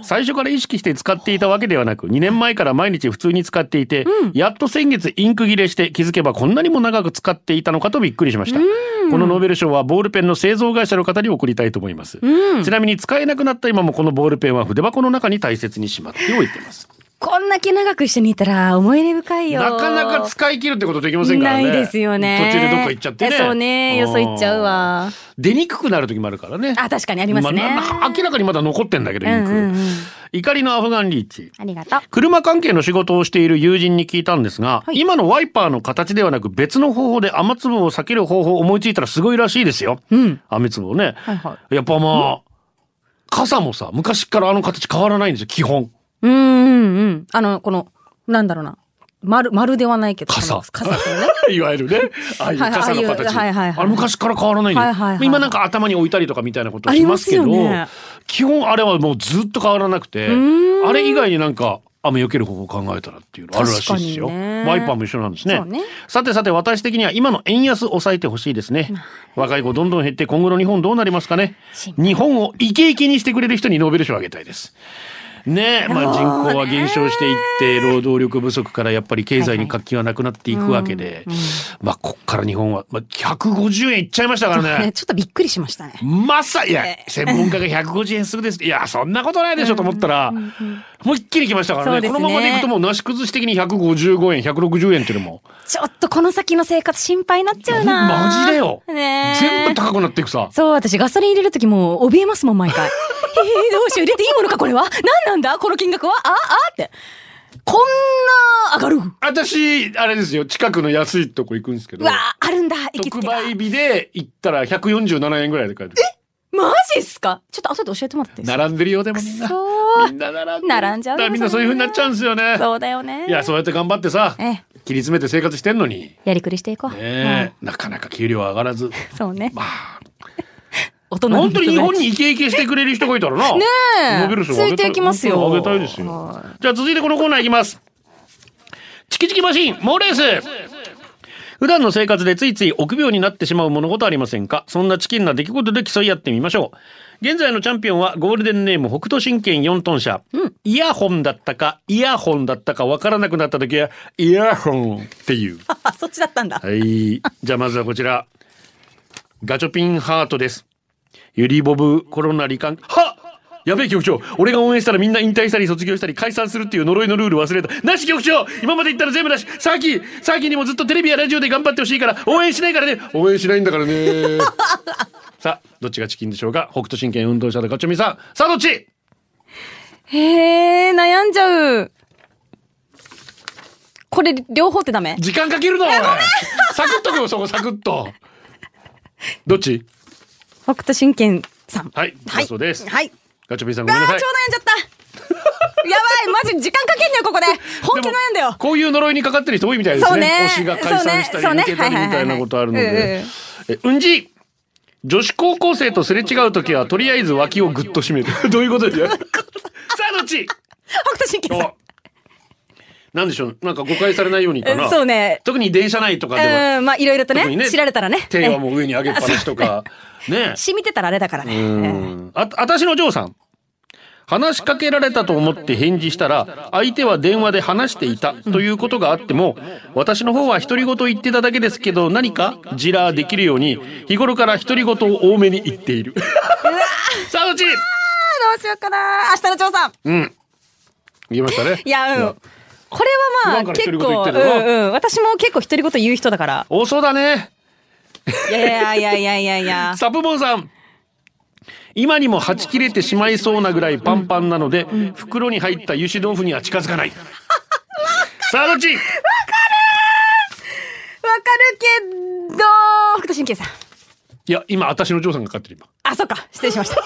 [SPEAKER 5] 最初から意識して使っていたわけではなく2年前から毎日普通に使っていて、やっと先月インク切れして気づけばこんなにも長く使っていたのかとびっくりしました。このノーベル賞はボールペンの製造会社の方に送りたいと思います、ちなみに使えなくなった今もこのボールペンは筆箱の中に大切にしまっておいてます。
[SPEAKER 6] う。こんだけ長く一緒にいたら思い入れ深いよ。
[SPEAKER 5] なかなか使い切るってことできませんからね。
[SPEAKER 6] ないですよね。
[SPEAKER 5] 途中でどっか行っちゃってね。
[SPEAKER 6] えそうね。よそ行っちゃうわ。
[SPEAKER 5] 出にくくなる時もあるからね。
[SPEAKER 6] あ、確かにありますね。
[SPEAKER 5] ま明らかにまだ残ってんだけど、インク。
[SPEAKER 6] うんうんうん
[SPEAKER 5] 怒りのアフガンリーチ。
[SPEAKER 6] ありがとう。
[SPEAKER 5] 車関係の仕事をしている友人に聞いたんですが、
[SPEAKER 6] はい
[SPEAKER 5] 今のワイパーの形ではなく別の方法で雨粒を避ける方法を思いついたらすごいらしいですよ。
[SPEAKER 6] うん。
[SPEAKER 5] 雨粒をね。
[SPEAKER 6] はいは
[SPEAKER 5] やっぱまあ、傘もさ、昔からあの形変わらないんですよ、基本。
[SPEAKER 6] うんうんうん。あの、この、なんだろうな。丸、丸ではないけど。
[SPEAKER 5] 傘
[SPEAKER 6] 傘ね。
[SPEAKER 5] いわゆるね。ああいう傘の形。
[SPEAKER 6] はいはいはい
[SPEAKER 5] 昔から変わらないんだよ
[SPEAKER 6] はいはいはい
[SPEAKER 5] 今なんか頭に置いたりとかみたいなことをしますけど、基本あれはもうずっと変わらなくて、
[SPEAKER 6] ん
[SPEAKER 5] あれ以外になんか雨避ける方法を考えたらっていうのあるらしいですよ。ワイパーも一緒なんですね
[SPEAKER 6] ね
[SPEAKER 5] さてさて私的には今の円安抑えてほしいですね。若い子どんどん減って今後の日本どうなりますかね日本をイケイケにしてくれる人にノーベル賞をあげたいです。ねえ、まあ人口は減少していって、労働力不足からやっぱり経済に活気がなくなっていくわけで、まあこっから日本は、まあ、150円いっちゃいましたからね
[SPEAKER 6] ね。ちょっとびっくりしましたね。
[SPEAKER 5] まさ、いや、専門家が150円すぐです。いや、そんなことないでしょと思ったら、もう一気に来ましたからね。
[SPEAKER 6] ね
[SPEAKER 5] このままでいくともうなし崩し的に155円、160円っていうのも、
[SPEAKER 6] ちょっとこの先の生活心配になっちゃうな。
[SPEAKER 5] マジでよ。
[SPEAKER 6] ねえ
[SPEAKER 5] 全部高くなっていくさ。
[SPEAKER 6] そう、私ガソリン入れるときもう怯えますもん、毎回。えー、どうしよう、入れていいものか、これは？何なんだ？この金額は？あ、あ？って。こんな上がる？う
[SPEAKER 5] 私、あれですよ、近くの安いとこ行くんですけど、
[SPEAKER 6] わあるんだ、行きつけが。
[SPEAKER 5] 特売日で行ったら147円ぐらいで買える。
[SPEAKER 6] マジっすか？ちょっと後で教えてもらって
[SPEAKER 5] 並んでるよ、でもみんな。
[SPEAKER 6] そう
[SPEAKER 5] みんな並んでる。
[SPEAKER 6] 並んじゃうよ
[SPEAKER 5] だみんなそういう風になっちゃうんですよね。
[SPEAKER 6] そうだよね。
[SPEAKER 5] いや、そうやって頑張ってさ、
[SPEAKER 6] ええ
[SPEAKER 5] 切り詰めて生活してんのに、
[SPEAKER 6] やりくりしていこう。
[SPEAKER 5] ねえ、なかなか給料上がらず。
[SPEAKER 6] うんそうね。
[SPEAKER 5] まあ、
[SPEAKER 6] 大人の
[SPEAKER 5] 本当に日本にイケイケしてくれる人がいたらな。
[SPEAKER 6] ねえ
[SPEAKER 5] ノーベル賞あげた
[SPEAKER 6] ついていきますよ
[SPEAKER 5] あげたいですよ
[SPEAKER 6] は。
[SPEAKER 5] じゃあ続いてこのコーナーいきます。チキチキマシン、モーレース普段の生活でついつい臆病になってしまう物事ありませんか？そんなチキンな出来事で競い合ってみましょう。現在のチャンピオンはゴールデンネーム北斗神拳4トン車。イヤホンだったか、イヤホンだったかわからなくなった時は、イヤホンっていう。
[SPEAKER 6] あ、そっちだったんだ。
[SPEAKER 5] はい。じゃあまずはこちら。ガチョピンハートです。ユリボブコロナ罹患。はやべえ局長。俺が応援したらみんな引退したり卒業したり解散するっていう呪いのルール忘れた。なし局長！今まで言ったら全部なし。さっきさっきにもずっとテレビやラジオで頑張ってほしいから応援しないからね。応援しないんだからね。さあどっちがチキンでしょうか？北斗神拳運動者のガチョミさん。さあどっち？
[SPEAKER 6] へえ、悩んじゃう。これ、両方ってダメ？
[SPEAKER 5] 時間かけるのサクッとくよそこサクッと。どっち？
[SPEAKER 6] 北斗神拳さん。
[SPEAKER 5] はい
[SPEAKER 6] はい。
[SPEAKER 5] そうです
[SPEAKER 6] はい。
[SPEAKER 5] ガチョミさんごめんなさい
[SPEAKER 6] じゃった。やばい、マジ時間かけんだよ、ここで。本気悩んだよ。
[SPEAKER 5] こういう呪いにかかってる人多いみたいですね。
[SPEAKER 6] そうね
[SPEAKER 5] 推しが解散したり抜けたりみたいなことあるのでうんじ女子高校生とすれ違うときはとりあえず脇をぐっと締める。どういうことですか？さあどっち？
[SPEAKER 6] 北斗神拳さん
[SPEAKER 5] お。なんでしょう？なんか誤解されないようにかな？
[SPEAKER 6] そうね。
[SPEAKER 5] 特に電車内とかでは。
[SPEAKER 6] うん、まあ、いろいろと
[SPEAKER 5] 特に
[SPEAKER 6] ね、知られたらね。
[SPEAKER 5] 手はもう上に上げっぱなしとか。ね
[SPEAKER 6] 染みてたらあれだから
[SPEAKER 5] う
[SPEAKER 6] ね。
[SPEAKER 5] ん。あ、あたしの嬢さん。話しかけられたと思って返事したら、相手は電話で話していたということがあっても、私の方は独り言言ってただけですけど、何かジラーできるように、日頃から独り言を多めに言っている。さあ、どっち？
[SPEAKER 6] どうしようかな。明日の調査。
[SPEAKER 5] うん。言いましたね。
[SPEAKER 6] いや、うん。これはまあ、結構、うん
[SPEAKER 5] の
[SPEAKER 6] うん。私も結構独り言言う人だから。
[SPEAKER 5] 多そうだね。
[SPEAKER 6] いやいやいやいやいやいや。
[SPEAKER 5] サプボンさん。今にもはち切れてしまいそうなぐらいパンパンなので、袋に入った油脂豆腐には近づかない。さあ、どっち？
[SPEAKER 6] わかるけど、北斗神拳さん。
[SPEAKER 5] いや、今、私の嬢さんが勝ってる今。
[SPEAKER 6] あ、そっか。失礼しました。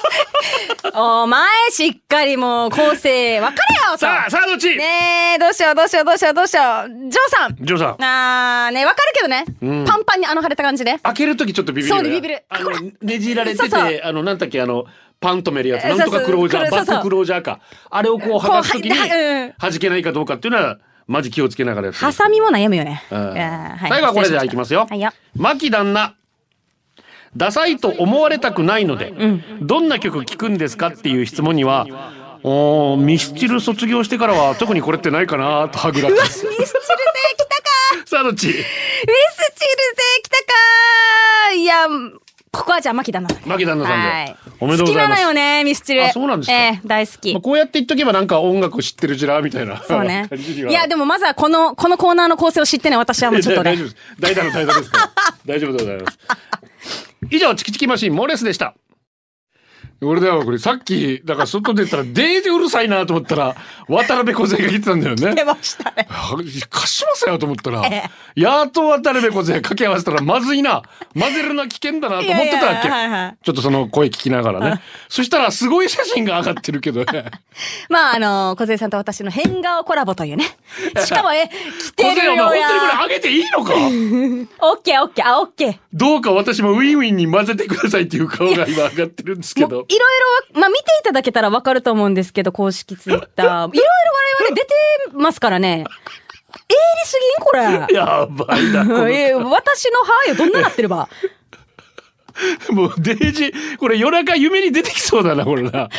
[SPEAKER 6] お前、しっかりもう、構成、わかれよ
[SPEAKER 5] さあ、さあ、どっち？
[SPEAKER 6] ねえ、どうしよう、どうしよう、どうしよう、どうしよう。ジョーさん。
[SPEAKER 5] 嬢さん。
[SPEAKER 6] あー、ねわかるけどね。
[SPEAKER 5] うん
[SPEAKER 6] パンパンにあの腫れた感じで。
[SPEAKER 5] 開けるときちょっとビビる。
[SPEAKER 6] そうねビビる
[SPEAKER 5] あの、ねじられてて、
[SPEAKER 6] そうそう
[SPEAKER 5] あの、なんだっけ、あの、パン止めるやつ。
[SPEAKER 6] え
[SPEAKER 5] なんとかクロージャー、バッククロージャーか。あれをこう剥がすときに、弾けないかどうかっていうのは、マジ気をつけながらやってる
[SPEAKER 6] ハサミも悩むよね。
[SPEAKER 5] うん
[SPEAKER 6] いやー
[SPEAKER 5] 最後はこれでいきますよ。
[SPEAKER 6] はいよ。
[SPEAKER 5] 牧旦那。ダサいと思われたくないので、どんな曲聴くんですかっていう質問には、おーミスチル卒業してからは特にこれってないかなとはぐらかす。
[SPEAKER 6] ミスチル勢来たか
[SPEAKER 5] さあどっち？
[SPEAKER 6] ミスチル勢来たかいや、ここはじゃあ、牧旦那さん。
[SPEAKER 5] 牧旦那さんで。
[SPEAKER 6] はい
[SPEAKER 5] おめでとうございます。
[SPEAKER 6] 好きなのよね、ミスチル。
[SPEAKER 5] あそうなんですか
[SPEAKER 6] ええ大好き
[SPEAKER 5] まあ、。こうやって言っとけばなんか音楽知ってるジラーみたいな
[SPEAKER 6] そうね
[SPEAKER 5] い
[SPEAKER 6] や、でもまずはこの、このコーナーの構成を知ってね、私はもうちょっとね
[SPEAKER 5] 大丈夫。です。大体の大体です。大丈夫でございます。以上、チキチキマシン、モーレスでした。俺だよ、これさっき、だから外出たらデージうるさいなと思ったら、渡辺梢が来てたんだよね。
[SPEAKER 6] 出ましたね。
[SPEAKER 5] 貸しますよと思ったら、やっと渡辺梢掛け合わせたらまずいな。混ぜるのは危険だなと思ってたわけ。
[SPEAKER 6] いやいやはいはい
[SPEAKER 5] ちょっとその声聞きながらね。そしたらすごい写真が上がってるけどね。
[SPEAKER 6] まあ、あの、小杉さんと私の変顔コラボというね。しかも、え、来てる
[SPEAKER 5] 梢お前。本当にこれ上げていいのか？
[SPEAKER 6] オッケーオッケー、あ、オッケー。
[SPEAKER 5] どうか私もウィンウィンに混ぜてくださいっていう顔が今上がってるんですけど。
[SPEAKER 6] ろいろ、まあ見ていただけたらわかると思うんですけど、公式ツイッター。いろいろ我々出てますからね。えりすぎんこれ。
[SPEAKER 5] やばいな。この
[SPEAKER 6] え私の歯よ、どんななってれば。
[SPEAKER 5] もうデージ、これ夜中夢に出てきそうだな、これな。
[SPEAKER 6] あ、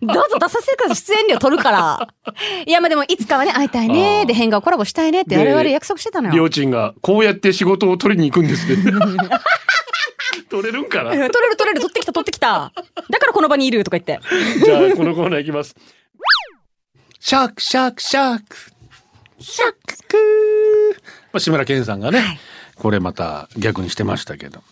[SPEAKER 6] どうぞ出させてください。出演料取るから。いや、まあでも、いつかはね、会いたいね。で、変顔コラボしたいねって我々約束してたのよ。
[SPEAKER 5] りょうちんがこうやって仕事を取りに行くんですね。取れるんかな？
[SPEAKER 6] うん取れる取れる、取ってきた取ってきた。だからこの場にいるとか言って。
[SPEAKER 5] じゃあ、このコーナーいきます。シャーク、シャーク、シャーク。シャーク。まあ、志村けんさんがね、これまた逆にしてましたけど。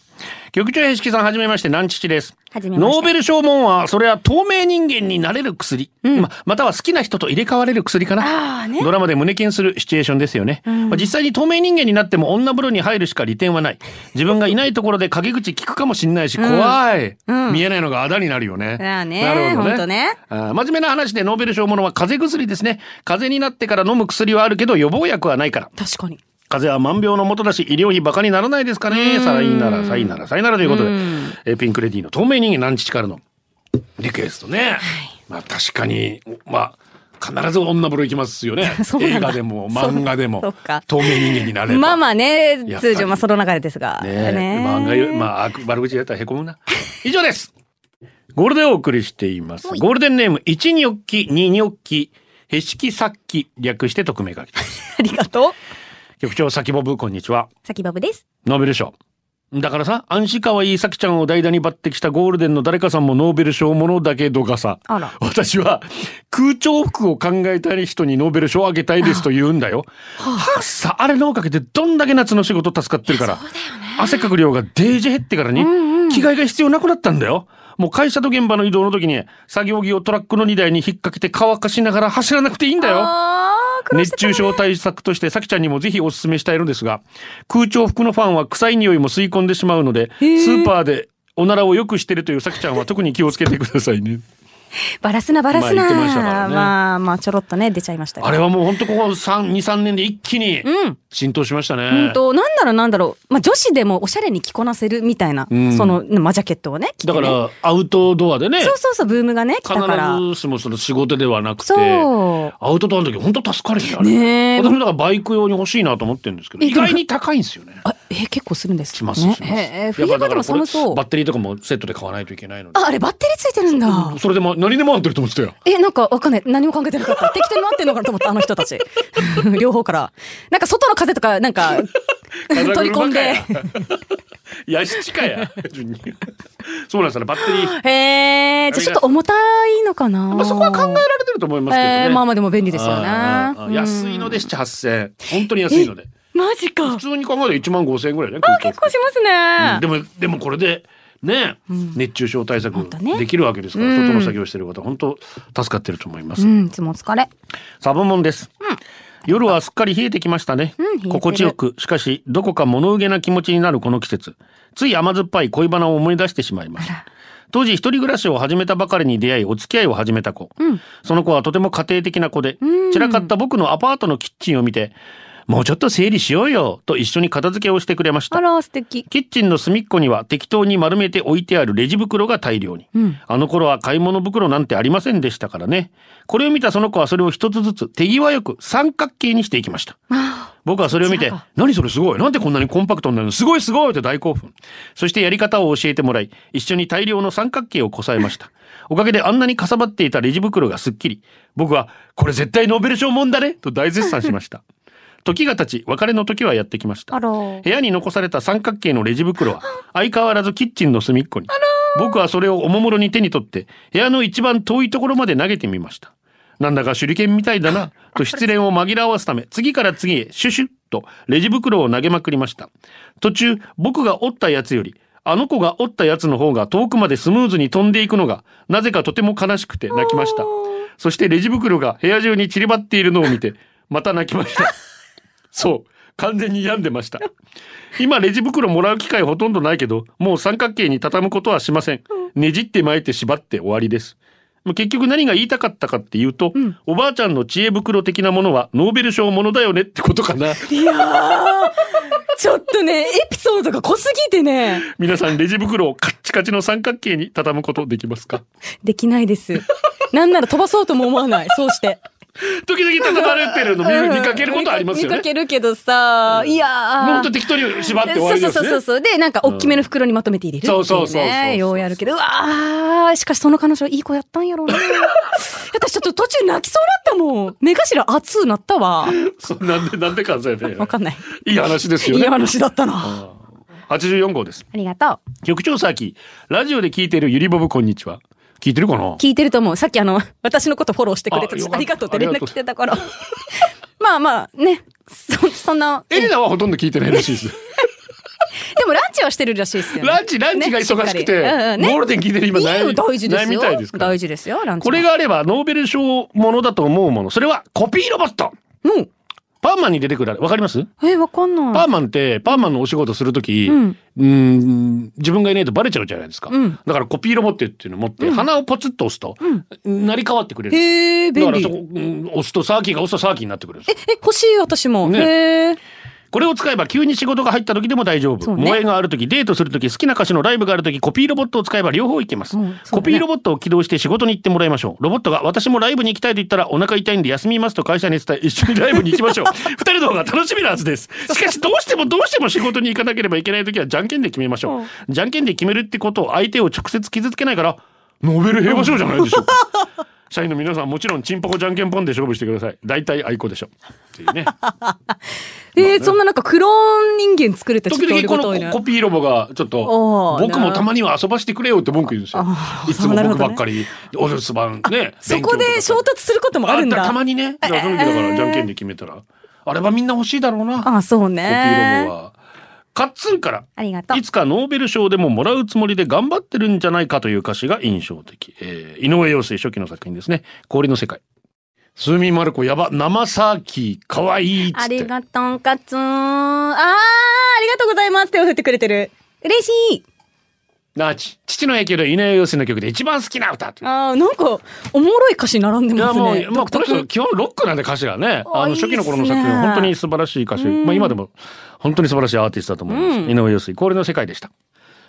[SPEAKER 5] 局長、へしきさん、はじめまして、南父です。ノーベル賞門は、それは透明人間になれる薬。ままたは好きな人と入れ替われる薬かな。
[SPEAKER 6] ね
[SPEAKER 5] ドラマで胸キュンするシチュエーションですよね。まあ、実際に透明人間になっても女風呂に入るしか利点はない。自分がいないところで陰口聞くかもしんないし、怖い、
[SPEAKER 6] うん
[SPEAKER 5] 見えないのがあだになるよね。なるほど
[SPEAKER 6] ほんとね
[SPEAKER 5] あー真面目な話でノーベル賞ものは風邪薬ですね。風邪になってから飲む薬はあるけど予防薬はないから。
[SPEAKER 6] 確かに。
[SPEAKER 5] 風邪は万病のもとだし、医療費バカにならないですかね。さいなら、さいなら、さいならということで、えーピンクレディーの透明人間何日からのリクエストね。まあ確かに、まあ、必ず女風呂行きますよね 映画でも漫画でも透明人間になれば。
[SPEAKER 6] まあまあね通常まあその流れですが。
[SPEAKER 5] ねえ漫画よ、まあ悪、悪口やったらへこむな。以上です。ゴールデンお送りしています。ゴールデンネーム、1ニョッキ、2ニョッキ、へしきさっき、略して匿名書き。
[SPEAKER 6] ありがとう。
[SPEAKER 5] 局長、さきぼぶ、こんにちは。
[SPEAKER 6] さきばぶです。
[SPEAKER 5] ノーベル賞。だからさ、安心かわいいさきちゃんを代打に抜擢したゴールデンの誰かさんもノーベル賞ものだけどがさ、
[SPEAKER 6] あら
[SPEAKER 5] 私は空調服を考えたい人にノーベル賞をあげたいですと言うんだよ。はっさ、あれのおかげでどんだけ夏の仕事助かってるから。汗かく量がデージ減ってからに、着替えが必要なくなったんだよ。もう会社と現場の移動の時に作業着をトラックの荷台に引っ掛けて乾かしながら走らなくていいんだよ。熱中症対策としてさきちゃんにもぜひお勧めしたいのですが空調服のファンは臭い匂いも吸い込んでしまうのでスーパーでおならをよくしてるというさきちゃんは特に気をつけてくださいね。
[SPEAKER 6] バラすなバラすな。
[SPEAKER 5] まあまね
[SPEAKER 6] まあまあちょろっとね出ちゃいました
[SPEAKER 5] あれはもう本当ここ3、2、3年で一気に
[SPEAKER 6] うん。
[SPEAKER 5] 浸透しましたね。
[SPEAKER 6] うんと、なんだろうなんだろう。まあ女子でもおしゃれに着こなせるみたいな、
[SPEAKER 5] ん
[SPEAKER 6] その、まあジャケットをね、着てね。
[SPEAKER 5] だからアウトドアでね
[SPEAKER 6] そうそうそう、ブームがね、来たから。
[SPEAKER 5] 必ずしもその仕事ではなくて。アウトドアの時本当助かるんだよ
[SPEAKER 6] ねえ
[SPEAKER 5] 私もだからバイク用に欲しいなと思ってるんですけど
[SPEAKER 6] え
[SPEAKER 5] 意外に高いんですよね。
[SPEAKER 6] あ、えー結構するんです
[SPEAKER 5] します。
[SPEAKER 6] ね、えー
[SPEAKER 5] や
[SPEAKER 6] 冬場でも寒そう
[SPEAKER 5] バ。ッテリーとかもセットで買わないといけないので。
[SPEAKER 6] あ、あれバッテリーついてるんだ。
[SPEAKER 5] それでも何で回ってると思ってたよ。
[SPEAKER 6] え、なんかわかんない。何も考えてなかった。適当に回ってんのかなと思った、あの人たち。両方から。なんか外の風とか、なんか、取り込んで。
[SPEAKER 5] やしかや。そうなんですよね。バッテリー。
[SPEAKER 6] へえ、じゃあちょっと重たいのかな。
[SPEAKER 5] まあそこは考えられてると思いますけどね。
[SPEAKER 6] えーまあまあでも便利ですよね。
[SPEAKER 5] 安いので7、8000円。本当に安いので。
[SPEAKER 6] マジか
[SPEAKER 5] 普。通に考えると1万5000円ぐらいね。
[SPEAKER 6] あ、結構しますね。
[SPEAKER 5] でも、でもこれで、ね、熱中症対策できるわけですから、
[SPEAKER 6] うん
[SPEAKER 5] 外の作業してる方、本当助かってると思います。
[SPEAKER 6] うん、いつもお疲れ。
[SPEAKER 5] サボモンです。夜はすっかり冷えてきましたね。心地よく、しかし、どこか物憂げな気持ちになるこの季節。つい甘酸っぱい恋バナを思い出してしまいます。当時一人暮らしを始めたばかりに出会いお付き合いを始めた子、その子はとても家庭的な子で、散らかった僕のアパートのキッチンを見てもうちょっと整理しようよと一緒に片付けをしてくれました
[SPEAKER 6] あら、素敵。
[SPEAKER 5] キッチンの隅っこには適当に丸めて置いてあるレジ袋が大量に。あの頃は買い物袋なんてありませんでしたからね。これを見たその子はそれを一つずつ手際よく三角形にしていきました。僕はそれを見て何それすごいなんでこんなにコンパクトになるの？すごいすごいって大興奮。そしてやり方を教えてもらい、一緒に大量の三角形をこさえました。おかげであんなにかさばっていたレジ袋がすっきり。僕は、これ絶対ノーベル賞もんだねと大絶賛しました。時が経ち、別れの時はやってきました。部屋に残された三角形のレジ袋は相変わらずキッチンの隅っこに。僕はそれをおもむろに手に取って部屋の一番遠いところまで投げてみました。なんだか手裏剣みたいだなと失恋を紛らわすため次から次へシュシュッとレジ袋を投げまくりました。途中僕が折ったやつよりあの子が折ったやつの方が遠くまでスムーズに飛んでいくのがなぜかとても悲しくて泣きました。そしてレジ袋が部屋中に散りばっているのを見てまた泣きました。そう。完全に病んでました。今レジ袋もらう機会ほとんどないけど、もう三角形に畳むことはしません。ねじって巻いて縛って終わりです。まあ結局何が言いたかったかっていうと、おばあちゃんの知恵袋的なものはノーベル賞ものだよねってことかな。
[SPEAKER 6] ちょっとね、エピソードが濃すぎてね、
[SPEAKER 5] 皆さんレジ袋をカッチカチの三角形に畳むことできますか？
[SPEAKER 6] できないです。なんなら飛ばそうとも思わない。そうして。
[SPEAKER 5] 時々畳まれてるの見見かけることありますよね
[SPEAKER 6] 見か。けるけどさ、いやー。
[SPEAKER 5] もうほんと適当に縛って終わりですね
[SPEAKER 6] そうそうそう。そう。で、なんか、大きめの袋にまとめて入れる。
[SPEAKER 5] そうそうそうそう
[SPEAKER 6] ようやるけど、うわー、しかしその彼女いい子やったんやろうね。私ちょっと途中泣きそうだったもん。目頭熱うなったわ。
[SPEAKER 5] そうなんで、なんで関西で。
[SPEAKER 6] わかんない。
[SPEAKER 5] いい話ですよ
[SPEAKER 6] いい
[SPEAKER 5] ね。
[SPEAKER 6] 話だったな。
[SPEAKER 5] 84号です。
[SPEAKER 6] ありがとう。
[SPEAKER 5] 局長サーキラジオで聞いてるゆりぼぶこんにちは。聞いてるかな？
[SPEAKER 6] 聞いてると思う。さっきあの、私のことフォローしてくれて
[SPEAKER 5] あ
[SPEAKER 6] りがとうって連絡来てたから。まあまあ、ね。そ、そんな。
[SPEAKER 5] エリナはほとんど聞いてないらしいです。
[SPEAKER 6] でもランチはしてるらしいですよ、ね。
[SPEAKER 5] ランチ、ランチが忙しくて、
[SPEAKER 6] ねうんうんね
[SPEAKER 5] ゴールデン聞いてる今ない
[SPEAKER 6] いいよ大事ですよ。
[SPEAKER 5] みたいです。
[SPEAKER 6] 大事ですよ、ランチは。
[SPEAKER 5] これがあれば、ノーベル賞ものだと思うもの。それは、コピーロボット
[SPEAKER 6] もう、
[SPEAKER 5] パーマンに出てくるあれ、わかります？
[SPEAKER 6] え、わかんない。
[SPEAKER 5] パーマンって、パーマンのお仕事するとき、
[SPEAKER 6] う
[SPEAKER 5] うん自分がいないとバレちゃうじゃないですか。
[SPEAKER 6] うん
[SPEAKER 5] だからコピーロボットっていうのを持って、鼻をポツッと押すと、成り変わってくれる
[SPEAKER 6] へえ、便利
[SPEAKER 5] だからそ。こ、うん押すとサーキーが押すとサーキーになってくるんですよ
[SPEAKER 6] え、欲しい私も。
[SPEAKER 5] ね
[SPEAKER 6] へえ。
[SPEAKER 5] これを使えば急に仕事が入った時でも大丈夫。
[SPEAKER 6] ね
[SPEAKER 5] 萌えがある時、デートする時、好きな歌手のライブがある時、コピーロボットを使えば両方いけます。
[SPEAKER 6] うんね
[SPEAKER 5] コピーロボットを起動して仕事に行ってもらいましょう。ロボットが私もライブに行きたいと言ったらお腹痛いんで休みますと会社に伝え一緒にライブに行きましょう。二人の方が楽しみなはずです。しかしどうしてもどうしても仕事に行かなければいけない時はじゃんけんで決めましょう。じゃんけんで決めるってことを相手を直接傷つけないから、ノーベル平和賞じゃないでしょうか。社員の皆さんもちろんチンポコじゃんけんポンで勝負してください。大体愛子でしょ。っていうね。
[SPEAKER 6] え えー、そんななんかクローン人間作るってちょっと俺
[SPEAKER 5] 時々このコピーロボがちょっと僕もたまには遊ばしてくれよって文句言うんですよいつも僕ばっかりお留守番ね。
[SPEAKER 6] そこで衝突することもあるんだ。
[SPEAKER 5] あたまにね。だからその時だからじゃんけんで決めたら、あれはみんな欲しいだろうな。コ
[SPEAKER 6] あ、そう
[SPEAKER 5] ピー
[SPEAKER 6] ね
[SPEAKER 5] ロボ。は。カッツンから。
[SPEAKER 6] ありがとう
[SPEAKER 5] い。つかノーベル賞でももらうつもりで頑張ってるんじゃないかという歌詞が印象的。えー井上陽水初期の作品ですね。氷の世界。スーミンマルコやば、生サーキー、かわいい。
[SPEAKER 6] ありがとうかつーん。あー、ありがとうございます。手を振ってくれてる。嬉しい。
[SPEAKER 5] なち、父の影響で井上陽水の曲で一番好きな歌って。
[SPEAKER 6] あー、なんか、おもろい歌詞並んでますね。
[SPEAKER 5] もう、まあ、この人基本ロックなんで歌詞がね、あの初期の頃の作品は本当に素晴らしい歌手、まあ今でも本当に素晴らしいアーティストだと思います。井上陽水、氷の世界でした。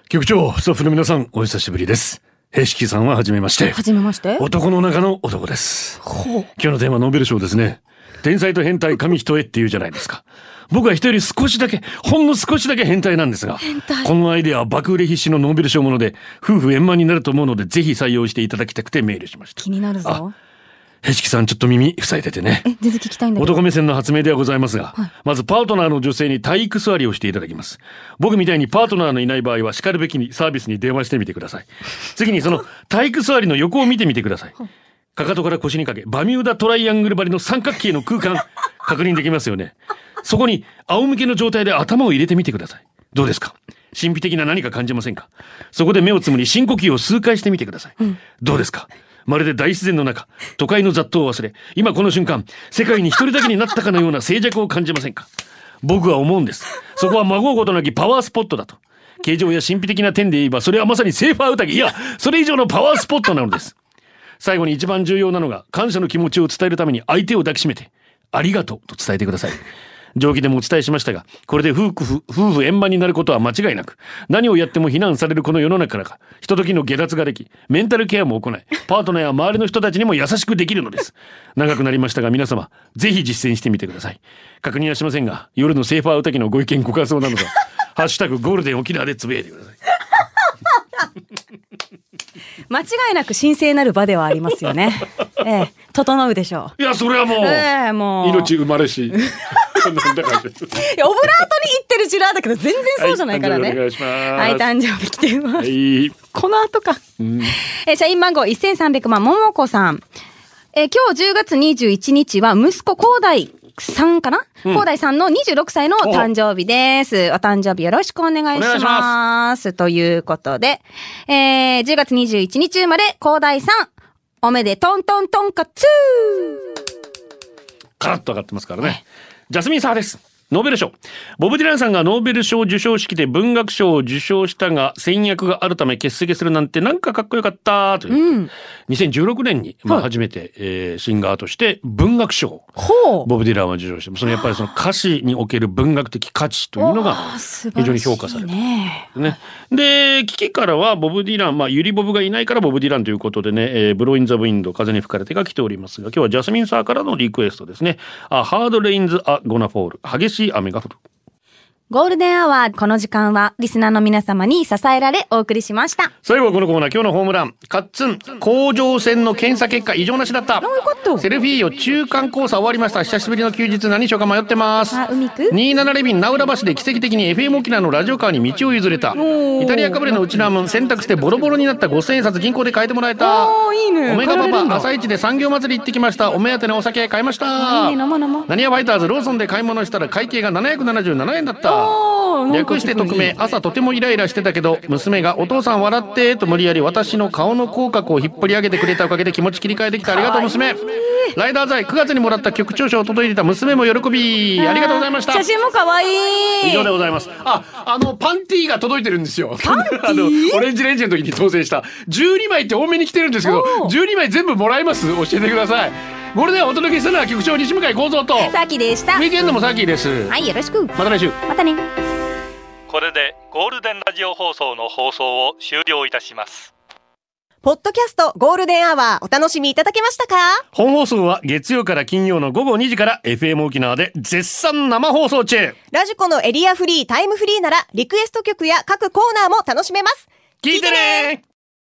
[SPEAKER 5] 局長、スタッフの皆さん、お久しぶりです。平式さんは初めまして。
[SPEAKER 6] はじめまして。
[SPEAKER 5] 男の中の男です。
[SPEAKER 6] ほう。
[SPEAKER 5] 今日のテーマノーベル賞ですね。天才と変態紙一重っていうじゃないですか。僕は人より少しだけ、ほんの少しだけ変態なんですが、
[SPEAKER 6] 態
[SPEAKER 5] このアイデアは爆売れ必至のノーベル賞もので、夫婦円満になると思うので、ぜひ採用していただきたくてメールしました。
[SPEAKER 6] 気になるぞ。
[SPEAKER 5] へしきさんちょっと耳塞いでてね。
[SPEAKER 6] え、全然聞きたいんだけど。
[SPEAKER 5] 男目線の発明ではございますが、まずパートナーの女性に体育座りをしていただきます。僕みたいにパートナーのいない場合は叱るべきにサービスに電話してみてください。次にその 体育座りの横を見てみてください。かかとから腰にかけ、バミューダトライアングル張りの三角形の空間、確認できますよね。そこに仰向けの状態で頭を入れてみてください。どうですか？神秘的な何か感じませんか？そこで目をつむり深呼吸を数回してみてください。どうですか？まるで大自然の中、都会の雑踏を忘れ、今この瞬間、世界に一人だけになったかのような静寂を感じませんか？僕は思うんです。そこはまごうことなきパワースポットだと。形状や神秘的な点で言えば、それはまさにセーファー宴。いや、それ以上のパワースポットなのです。最後に一番重要なのが、感謝の気持ちを伝えるために相手を抱きしめて、ありがとうと伝えてください。上記でもお伝えしましたが、これで夫婦、夫婦円満になることは間違いなく、何をやっても非難されるこの世の中から、ひとときの下脱ができ、メンタルケアも行い、パートナーや周りの人たちにも優しくできるのです。長くなりましたが皆様、ぜひ実践してみてください。確認はしませんが、夜のセーファー歌のご意見ご感想などは、ハッシュタグゴールデン沖縄でつぶやいてください。
[SPEAKER 6] 間違いなく神聖なる場ではありますよね。ええ、整うでしょ
[SPEAKER 5] いや、それはもう、
[SPEAKER 6] う。ええ、もう。
[SPEAKER 5] 命生まれし。
[SPEAKER 6] いやオブラートに行ってるジュラーだけど全然そうじゃないからね。
[SPEAKER 5] はい誕生日お願いします
[SPEAKER 6] はい、誕生日来てます。
[SPEAKER 5] はい。
[SPEAKER 6] この後か。えー社員番号1300番、ももこさん。えー今日10月21日は息子、広大さんかな？広大さんの26歳の誕生日です。お誕生日よろしくお願いしま。
[SPEAKER 5] ます
[SPEAKER 6] ということで、えー10月21日生まれ、広大さん、おめでとんとんとんかつ
[SPEAKER 5] カラッと上がってますからね。ジャスミンサーです。ノーベル賞。ボブ・ディランさんがノーベル賞授賞式で文学賞を受賞したが、戦略があるため欠席するなんてなんかかっこよかったという。2016年に、まあ、初めて、えーシンガーとして文学賞。
[SPEAKER 6] ほう。
[SPEAKER 5] ボブ・ディランは受賞して、そのやっぱりその歌詞における文学的価値というのが非常に評価された。
[SPEAKER 6] ね。
[SPEAKER 5] ね。で、危機からはボブ・ディラン、まあ、ユリ・ボブがいないからボブ・ディランということでね、えーブローイン・ザ・ウィンド、風に吹かれてが来ておりますが、今日はジャスミン・サーからのリクエストですね。A Hard Rain's A-Gonna Fall。激しい雨が降る。
[SPEAKER 6] ゴールデンアワー、この時間は、リスナーの皆様に支えられ、お送りしました。
[SPEAKER 5] 最後はこのコーナー、今日のホームラン。カッツン、甲状腺の検査結果異常なしだった。セルフィーよ、中間考査終わりました。久しぶりの休日何しようか迷ってます。
[SPEAKER 6] あ、海く
[SPEAKER 5] ？27レビンナウラ橋で奇跡的に FM 沖縄のラジオカーに道を譲れた。イタリアかぶれのうちなーむん洗濯してボロボロになった5000円札銀行で替えてもらえた。
[SPEAKER 6] おーいいね。
[SPEAKER 5] オメガパパ。朝一で産業祭り行ってきました。お目当てのお酒買いました。
[SPEAKER 6] いいね生々
[SPEAKER 5] 何やファイターズローソンで買い物したら会計が777円だった略して匿名。朝とてもイライラしてたけど娘が「お父さん笑って」と無理やり私の顔の口角を引っ張り上げてくれたおかげで気持ち切り替えできたありがとう娘。ライダー剤9月にもらった局長賞を届いてた娘も喜びありがとうございました。
[SPEAKER 6] 写真も可愛い。
[SPEAKER 5] 以上でございます。あ、あの、パンティーが届いてるんですよ。パンティー？あの、オレンジレンジの時に当選した。12枚って多めに来てるんですけど、
[SPEAKER 6] おう
[SPEAKER 5] 12枚全部もらえます？教えてください。これでお届けしたのは局長西向井幸三と、
[SPEAKER 6] さきでした
[SPEAKER 5] ウィークエンドもさっきーです。
[SPEAKER 6] はいよろしく
[SPEAKER 5] また来週。
[SPEAKER 6] またね
[SPEAKER 1] これでゴールデンラジオ放送の放送を終了いたします
[SPEAKER 7] ポッドキャストゴールデンアワーお楽しみいただけましたか？
[SPEAKER 5] 本放送は月曜から金曜の午後2時から FM 沖縄で絶賛生放送中。
[SPEAKER 7] ラジコのエリアフリータイムフリーならリクエスト曲や各コーナーも楽しめます。
[SPEAKER 5] 聞いてね